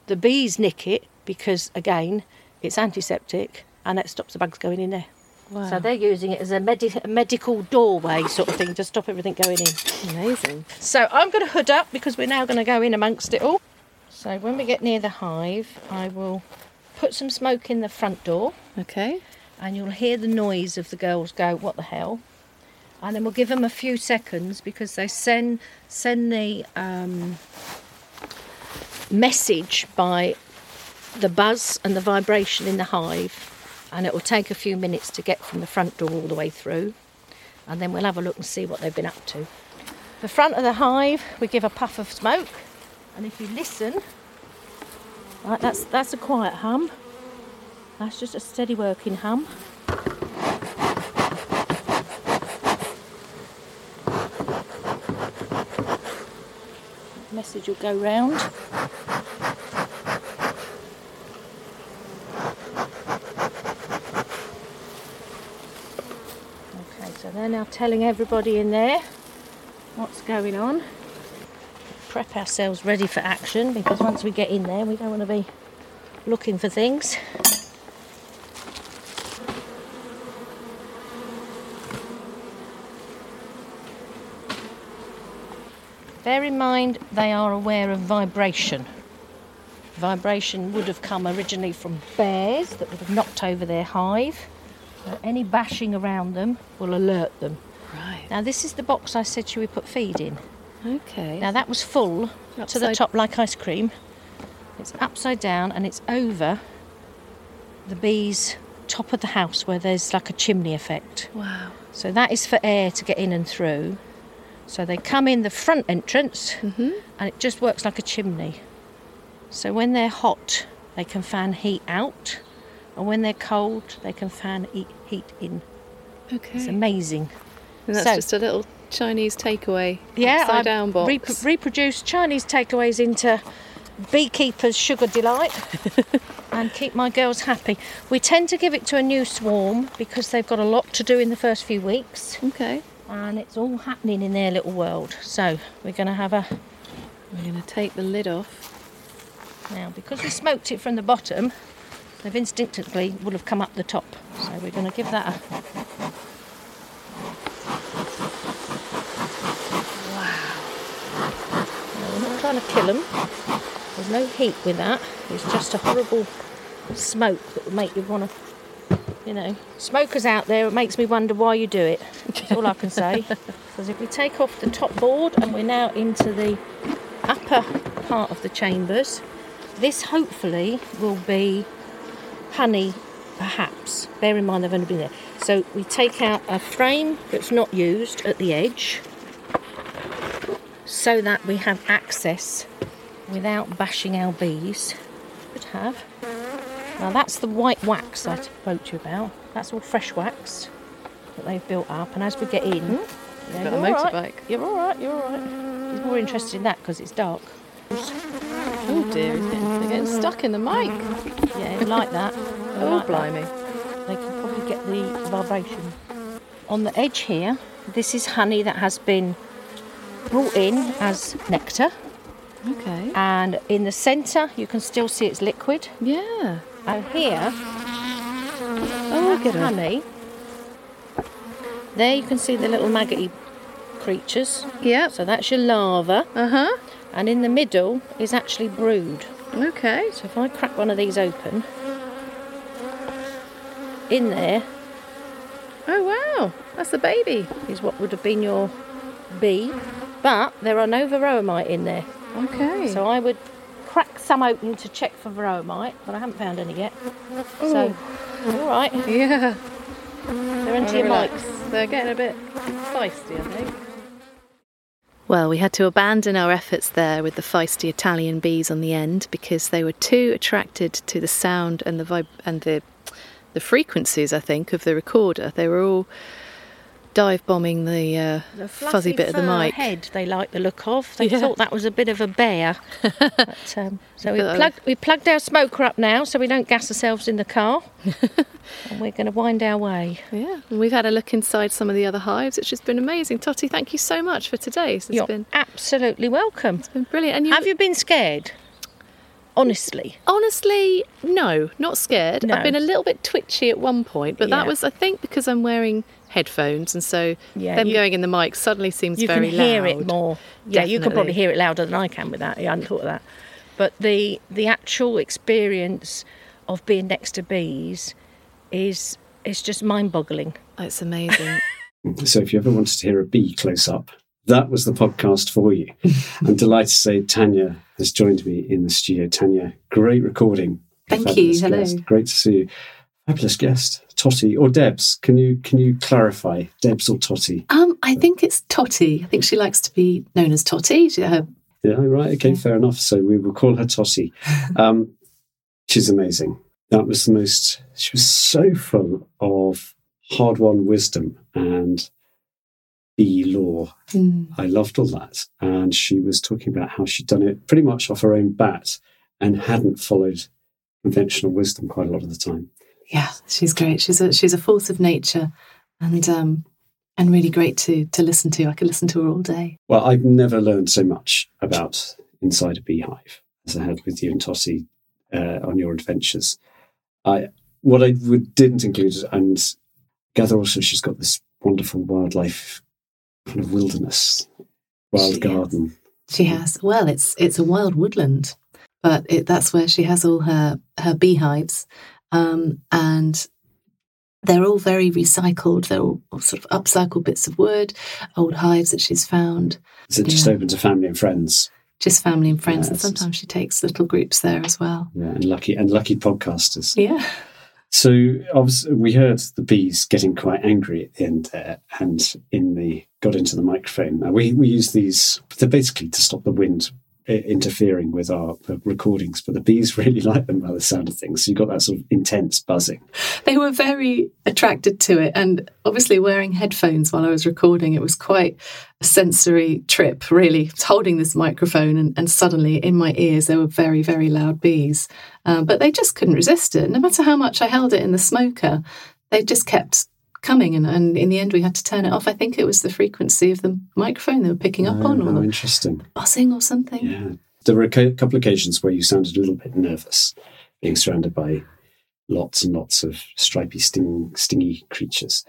The bees nick it because, again, it's antiseptic and it stops the bugs going in there. Wow. So they're using it as a, medi- a medical doorway sort of thing to stop everything going in. Amazing. So I'm going to hood up because we're now going to go in amongst it all. So when we get near the hive, I will put some smoke in the front door Okay. and you'll hear the noise of the girls go, "What the hell?" And then we'll give them a few seconds because they send send the um, message by the buzz and the vibration in the hive, and it will take a few minutes to get from the front door all the way through, and then we'll have a look and see what they've been up to. The front of the hive, we give a puff of smoke, and if you listen, right, that's that's a quiet hum. That's just a steady working hum. Message will go round. Okay, so they're now telling everybody in there what's going on. Prep ourselves ready for action because once we get in there, we don't want to be looking for things. Bear in mind they are aware of vibration. Vibration would have come originally from bears that would have knocked over their hive. So any bashing around them will alert them. Right. Now this is the box I said you we put feed in. Okay. Now that was full to the top like ice cream. It's upside down and it's over the bees' top of the house where there's like a chimney effect. Wow. So that is for air to get in and through. So they come in the front entrance mm-hmm. and it just works like a chimney. So when they're hot, they can fan heat out, and when they're cold, they can fan heat in. Okay. It's amazing. and that's so- just a little Chinese takeaway. Yeah, upside I've down box. rep- reproduced Chinese takeaways into beekeepers' sugar delight *laughs* and keep my girls happy. We tend to give it to a new swarm because they've got a lot to do in the first few weeks okay. And it's all happening in their little world. So we're going to have a We're going to take the lid off. now because we smoked it from the bottom. They've instinctively would have come up the top, so we're going to give that a Wow. we're not trying to kill them. There's no heat with that. It's just a horrible smoke that will make you want to, you know. Smokers out there, it makes me wonder why you do it. That's all I can say. *laughs* Because if we take off the top board and we're now into the upper part of the chambers, this hopefully will be honey, perhaps. Bear in mind they've only been there. So we take out a frame that's not used at the edge so that we have access without bashing our bees. Could have. Now that's the white wax I spoke to you about. That's all fresh wax that they've built up, and as we get in, mm-hmm. yeah, Got a you're all right. motorbike. You're all right. You're all right. He's more interested in that because it's dark. Oh dear, they're getting stuck in the mic. Yeah, like that. Oh, like that. blimey. They can probably get the vibration. On the edge here, this is honey that has been brought in as nectar, Okay. and in the centre you can still see it's liquid. Yeah. And here, Oh, look at honey. There you can see the little maggoty creatures. Yep. So that's your larva, Uh huh. and in the middle is actually brood. Okay. So if I crack one of these open, in there Oh wow, that's the baby. is what would have been your bee, but there are no varroa mite in there. Okay. So I would crack some open to check for varroa mite, but I haven't found any yet. So, all right, yeah. they're into your Relax. mics. They're getting a bit feisty, I think. Well, we had to abandon our efforts there with the feisty Italian bees on the end because they were too attracted to the sound and the vib- and the the frequencies. I think of the recorder. They were all dive bombing the, uh, The fuzzy bit of the mic. head they like the look of. They Yeah. thought that was a bit of a bear. *laughs* but, um, so we uh, plugged, we plugged our smoker up now so we don't gas ourselves in the car. *laughs* and we're going to wind our way. Yeah, and we've had a look inside some of the other hives. It's just been amazing. Totty, thank you so much for today. It's You're been absolutely welcome. It's been brilliant. And you, Have you been scared? Honestly. Honestly, no, not scared. No. I've been a little bit twitchy at one point, but that was, I think, because I'm wearing headphones, and so Yeah, them you- going in the mic suddenly seems you very can hear loud. it more. Yeah, you can probably hear it louder than I can with that. Yeah, I hadn't thought of that. But the the actual experience of being next to bees is it's just mind-boggling. Oh, It's amazing. *laughs* So if you ever wanted to hear a bee close up, that was the podcast for you. *laughs* I'm delighted to say Tanya has joined me in the studio. Tanya, great recording Thank you. Hello. guest. Great to see you. Fabulous guest, Totty or Debs. Can you can you clarify, Debs or Totty? Um, I think it's Totty. I think she likes to be known as Totty. Her, Yeah, right. Okay, fair enough. So we will call her Totty. *laughs* Um, she's amazing. That was the most. She was so full of hard-won wisdom and bee lore. mm, I loved all that, and she was talking about how she'd done it pretty much off her own bat and hadn't followed conventional wisdom quite a lot of the time. yeah, she's great. She's a she's a force of nature, and um, and really great to to listen to. I could listen to her all day. Well, I've never learned so much about inside a beehive as I had with you and Totty uh, on your adventures. I what I would, didn't include, and gather also she's got this wonderful wildlife kind of wilderness, wild She garden. She has. Well, it's it's a wild woodland, but it, that's where she has all her her beehives, um, and they're all very recycled. They're all sort of upcycled bits of wood, old hives that she's found, Is it just Yeah. open to family and friends? just family and friends, and sometimes she takes little groups there as well. Yeah, and lucky and lucky podcasters. Yeah, So obviously, we heard the bees getting quite angry at the end there, and in the got into the microphone. Now we we use these they're basically to stop the wind interfering with our uh, recordings, but the bees *laughs* really like them by the sound of things. So you got that sort of intense buzzing. they were very attracted to it, and obviously wearing headphones while I was recording, it was quite a sensory trip. Really, holding this microphone, and, and suddenly in my ears there were very very loud bees, um, but they just couldn't resist it. No matter how much I held it in the smoker, they just kept coming, and, and in the end we had to turn it off. I think it was the frequency of the microphone they were picking up on, Oh, or the interesting. buzzing or something. Yeah, there were a couple of occasions where you sounded a little bit nervous, being surrounded by lots and lots of stripy, sting, stingy creatures.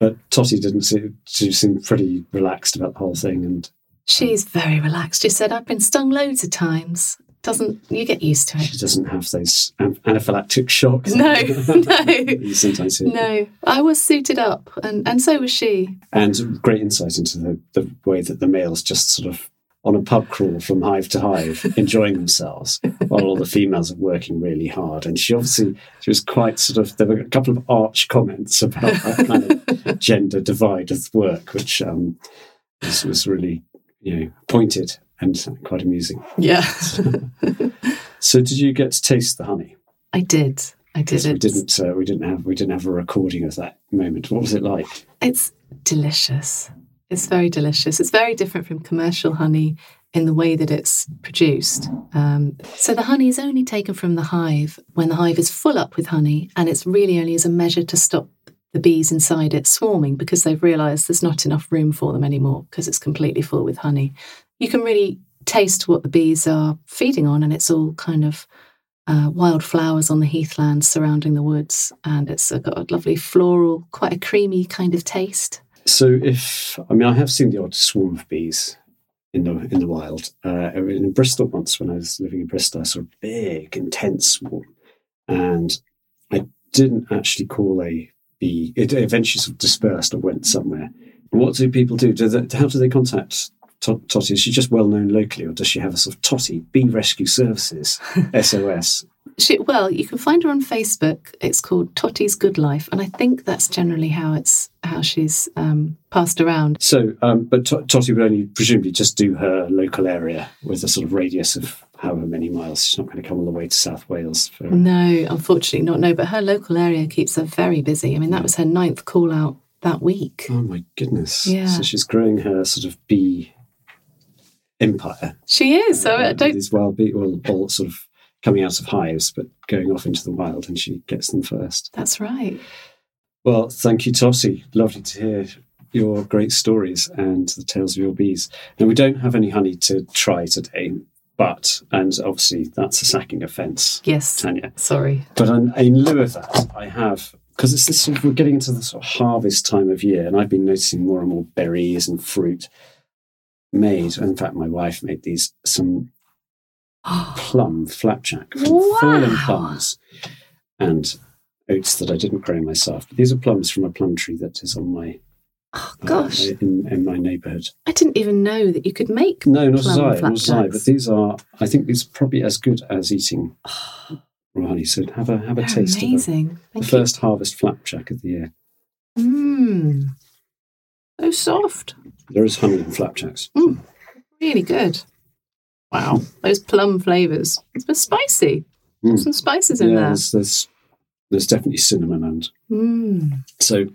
But Totty didn't seem, she seemed pretty relaxed about the whole thing, and She's very relaxed. She said, "I've been stung loads of times. Doesn't you get used to it? she doesn't have those anaphylactic shocks. No, *laughs* *laughs* no. you sometimes hear. No, I was suited up, and, and so was she. And great insight into the, the way that the males just sort of on a pub crawl from hive to hive, *laughs* enjoying themselves, while all the females are working really hard. And she obviously she was quite sort of there were a couple of arch comments about that kind of gender divide of work, which um, was, was really you know pointed and quite amusing. Yeah, *laughs* So, did you get to taste the honey? I did. I did we didn't uh, we didn't have we didn't have a recording of that moment. What was it like? It's delicious. It's very delicious. It's very different from commercial honey in the way that it's produced. Um, so the honey is only taken from the hive when the hive is full up with honey, and it's really only as a measure to stop the bees inside it swarming because they've realised there's not enough room for them anymore because it's completely full with honey. You can really taste what the bees are feeding on, and it's all kind of uh, wild flowers on the heathlands surrounding the woods, and it's uh, got a lovely floral, quite a creamy kind of taste. So, if I mean, I have seen the odd swarm of bees in the in the wild. Uh, in Bristol once, when I was living in Bristol, I saw a big, intense swarm, and I didn't actually call a bee. It eventually sort of dispersed or went somewhere. What do people do? do they, how do they contact Tot- Totty? Is she just well known locally, or does she have a sort of Totty Bee Rescue Services *laughs* SOS? She, well, you can find her on Facebook. It's called Totty's Good Life, and I think that's generally how it's how she's um, passed around. So, um, but Tot- Totty would only presumably just do her local area with a sort of radius of however many miles. She's not going to come all the way to South Wales for. No, unfortunately not. No, but her local area keeps her very busy. I mean, that was her ninth call out that week. Oh my goodness! Yeah. So she's growing her sort of bee empire. She is. So I Uh, don't. These wild bee, well, all sort of coming out of hives, but going off into the wild, and she gets them first. That's right. Well, thank you, Totty. Lovely to hear your great stories and the tales of your bees. Now, we don't have any honey to try today, but, and obviously that's a sacking offence, Yes. Tanya. Sorry. But in, in lieu of that, I have, because it's this sort of, we're getting into the sort of harvest time of year, and I've been noticing more and more berries and fruit made. In fact, my wife made these, some *gasps* plum flapjack from fallen plums and oats that I didn't grow myself. But these are plums from a plum tree that is on my Oh, uh, gosh. in, in my neighbourhood. I didn't even know that you could make No, not as I, not as I. But these are, I think, these are probably as good as eating *gasps* honey. So have a have a They're taste of amazing. the, the first harvest flapjack of the year. Mmm. So soft. There is honey in flapjacks. Mm. Really good. Wow. Those plum flavours. It's a spicy. Mm. Some spices in yeah, there. there's, there's there's definitely cinnamon and Mm. so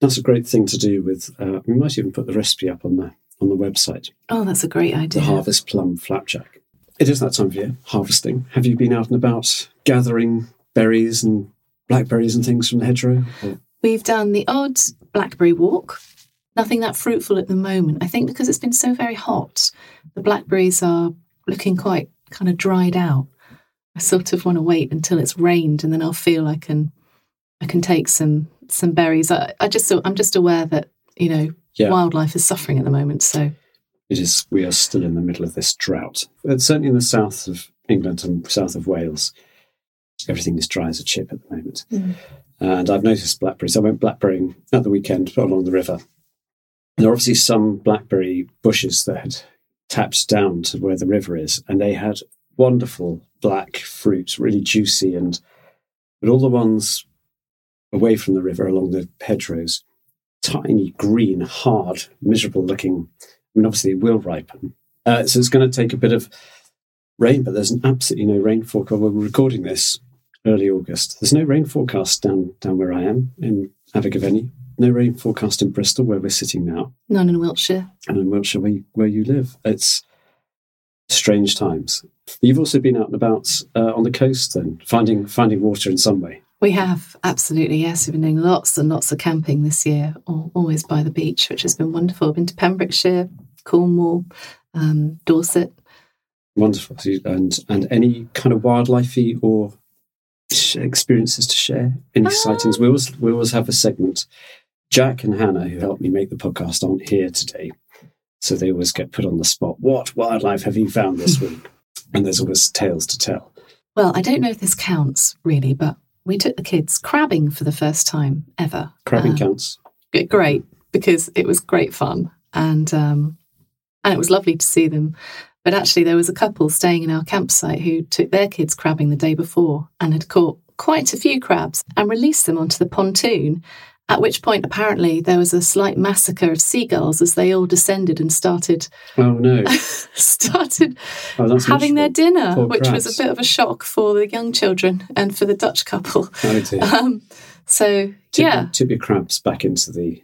that's a great thing to do with. Uh, we might even put the recipe up on the on the website. Oh, that's a great The idea. harvest plum flapjack. It is that time of year, harvesting. Have you been out and about gathering berries and blackberries and things from the hedgerow? Or- We've done the odd blackberry walk. Nothing that fruitful at the moment. I think because it's been so very hot, the blackberries are looking quite kind of dried out. I sort of want to wait until it's rained and then I'll feel I can I can take some some berries. I, I just I'm just aware that, you know, Yeah. wildlife is suffering at the moment. So it is we are still in the middle of this drought. Uh, certainly in the south of England and south of Wales, everything is dry as a chip at the moment. And I've noticed blackberries. I went blackberrying at the weekend along the river. There are obviously some blackberry bushes that had tapped down to where the river is, and they had wonderful black fruit, really juicy, and but all the ones away from the river along the hedgerows, tiny, green, hard, miserable looking I mean, obviously, it will ripen. Uh, so it's going to take a bit of rain, but there's absolutely no rain forecast. We're recording this early August. There's no rain forecast down down where I am in Abergavenny. No rain forecast in Bristol, where we're sitting now, none in Wiltshire. and in Wiltshire, where you, where you live. It's strange times. You've also been out and about uh, on the coast, then finding finding water in some way. We have, absolutely, yes. We've been doing lots and lots of camping this year, always by the beach, which has been wonderful. I've been to Pembrokeshire, Cornwall, um, Dorset. Wonderful. And and any kind of wildlifey or experiences to share? Any sightings? We always we always have a segment. Jack and Hannah, who helped me make the podcast, aren't here today, so they always get put on the spot. What wildlife have you found this *laughs* week? And there's always tales to tell. Well, I don't know if this counts really, but we took the kids crabbing for the first time ever. Crabbing Um, counts. great because it was great fun and um, and it was lovely to see them. But actually, there was a couple staying in our campsite who took their kids crabbing the day before and had caught quite a few crabs and released them onto the pontoon. At which point, apparently, there was a slight massacre of seagulls as they all descended and started Oh no! *laughs* started Oh, having their dinner, Poor which was a bit of a shock for the young children and for the Dutch couple. Oh dear. *laughs* Um, so Tip, yeah, your crabs back into the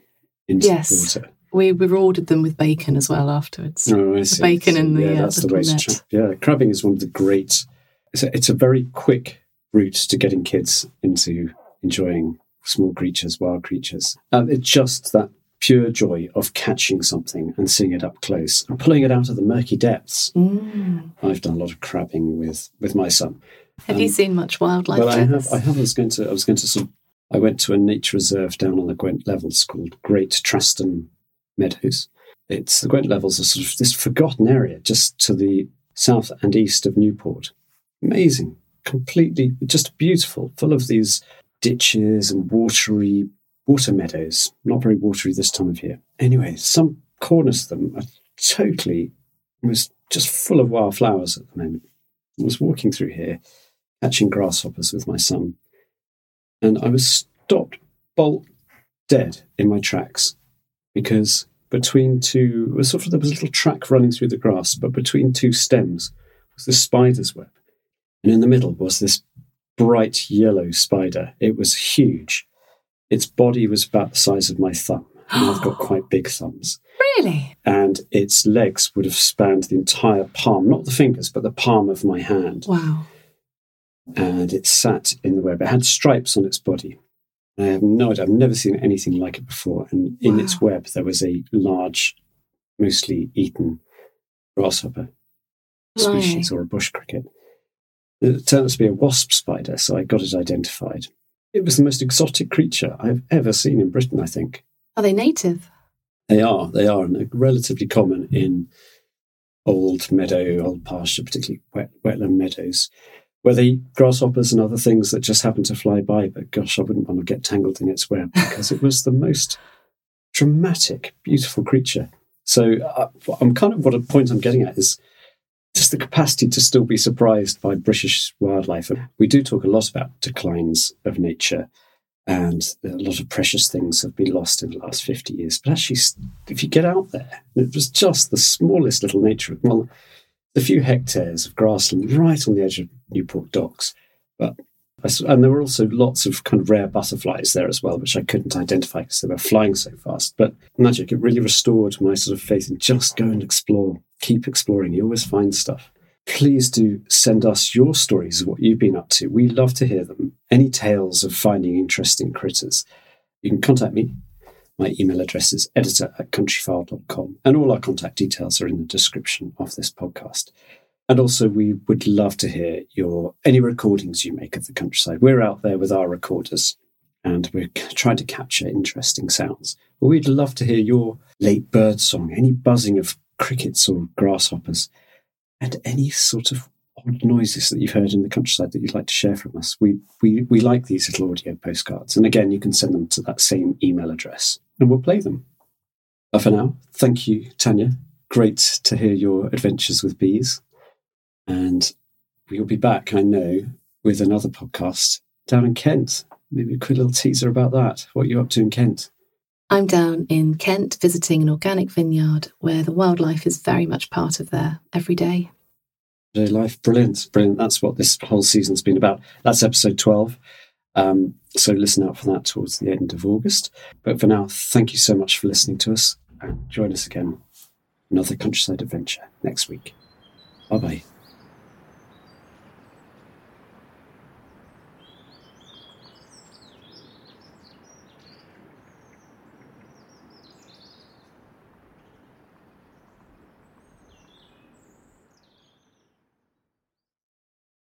into Yes. the water. we we ordered them with bacon as well afterwards. Oh, I see. bacon in the, yeah, uh, that's the way to net. tra- Yeah, crabbing is one of the great. It's a, it's a very quick route to getting kids into enjoying small creatures, wild creatures. Um, it's just that pure joy of catching something and seeing it up close and pulling it out of the murky depths. Mm. I've done a lot of crabbing with with my son. Have you seen much wildlife? Um, Well, I have. I have. I was going to. I was going to. Sort of, I went to a nature reserve down on the Gwent Levels called Great Traston Meadows. It's the Gwent Levels are sort of this forgotten area just to the south and east of Newport. Amazing, completely just beautiful, full of these ditches and watery water meadows. Not very watery this time of year. Anyway, some corners of them are totally was just full of wildflowers at the moment. I was walking through here catching grasshoppers with my son. And I was stopped bolt dead in my tracks because between two, was sort of, there was a little track running through the grass, but between two stems was this spider's web. And in the middle was this bright yellow spider. It was huge. Its body was about the size of my thumb. And I've got *gasps* quite big thumbs really? and its legs would have spanned the entire palm, not the fingers, but the palm of my hand. Wow. And it sat in the web. It had stripes on its body. I have no idea. I've never seen anything like it before. And in its web, there was a large, mostly eaten grasshopper species or a bush cricket. It turned out to be a wasp spider, so I got it identified. It was the most exotic creature I've ever seen in Britain, I think. Are they native? They are. They are, and they're relatively common in old meadow, old pasture, particularly wet, wetland meadows, where they eat grasshoppers and other things that just happen to fly by. But gosh, I wouldn't want to get tangled in its web *laughs* because it was the most dramatic, beautiful creature. So uh, I'm kind of what a point I'm getting at is just the capacity to still be surprised by British wildlife. We do talk a lot about declines of nature, and a lot of precious things have been lost in the last 50 years. But actually, if you get out there, it was just the smallest little nature, well, a few hectares of grassland right on the edge of Newport Docks. But and there were also lots of kind of rare butterflies there as well, which I couldn't identify because they were flying so fast. But magic, it really restored my sort of faith in just go and explore, keep exploring. You always find stuff. Please do send us your stories of what you've been up to. We love to hear them. Any tales of finding interesting critters. You can contact me. My email address is editor at countryfile.com, and all our contact details are in the description of this podcast. And also, we would love to hear your any recordings you make of the countryside. We're out there with our recorders and we're trying to capture interesting sounds. But we'd love to hear your late bird song, any buzzing of crickets or grasshoppers, and any sort of odd noises that you've heard in the countryside that you'd like to share from us. We, we, we like these little audio postcards. And again, you can send them to that same email address and we'll play them. But for now, thank you, Tanya. Great to hear your adventures with bees. And we'll be back, I know, with another podcast down in Kent. Maybe a quick little teaser about that. What are you up to in Kent? I'm down in Kent visiting an organic vineyard where the wildlife is very much part of their everyday. Day life, brilliant, brilliant. That's what this whole season's been about. That's episode 12. Um, so listen out for that towards the end of August. But for now, thank you so much for listening to us and join us again another countryside adventure next week. Bye bye.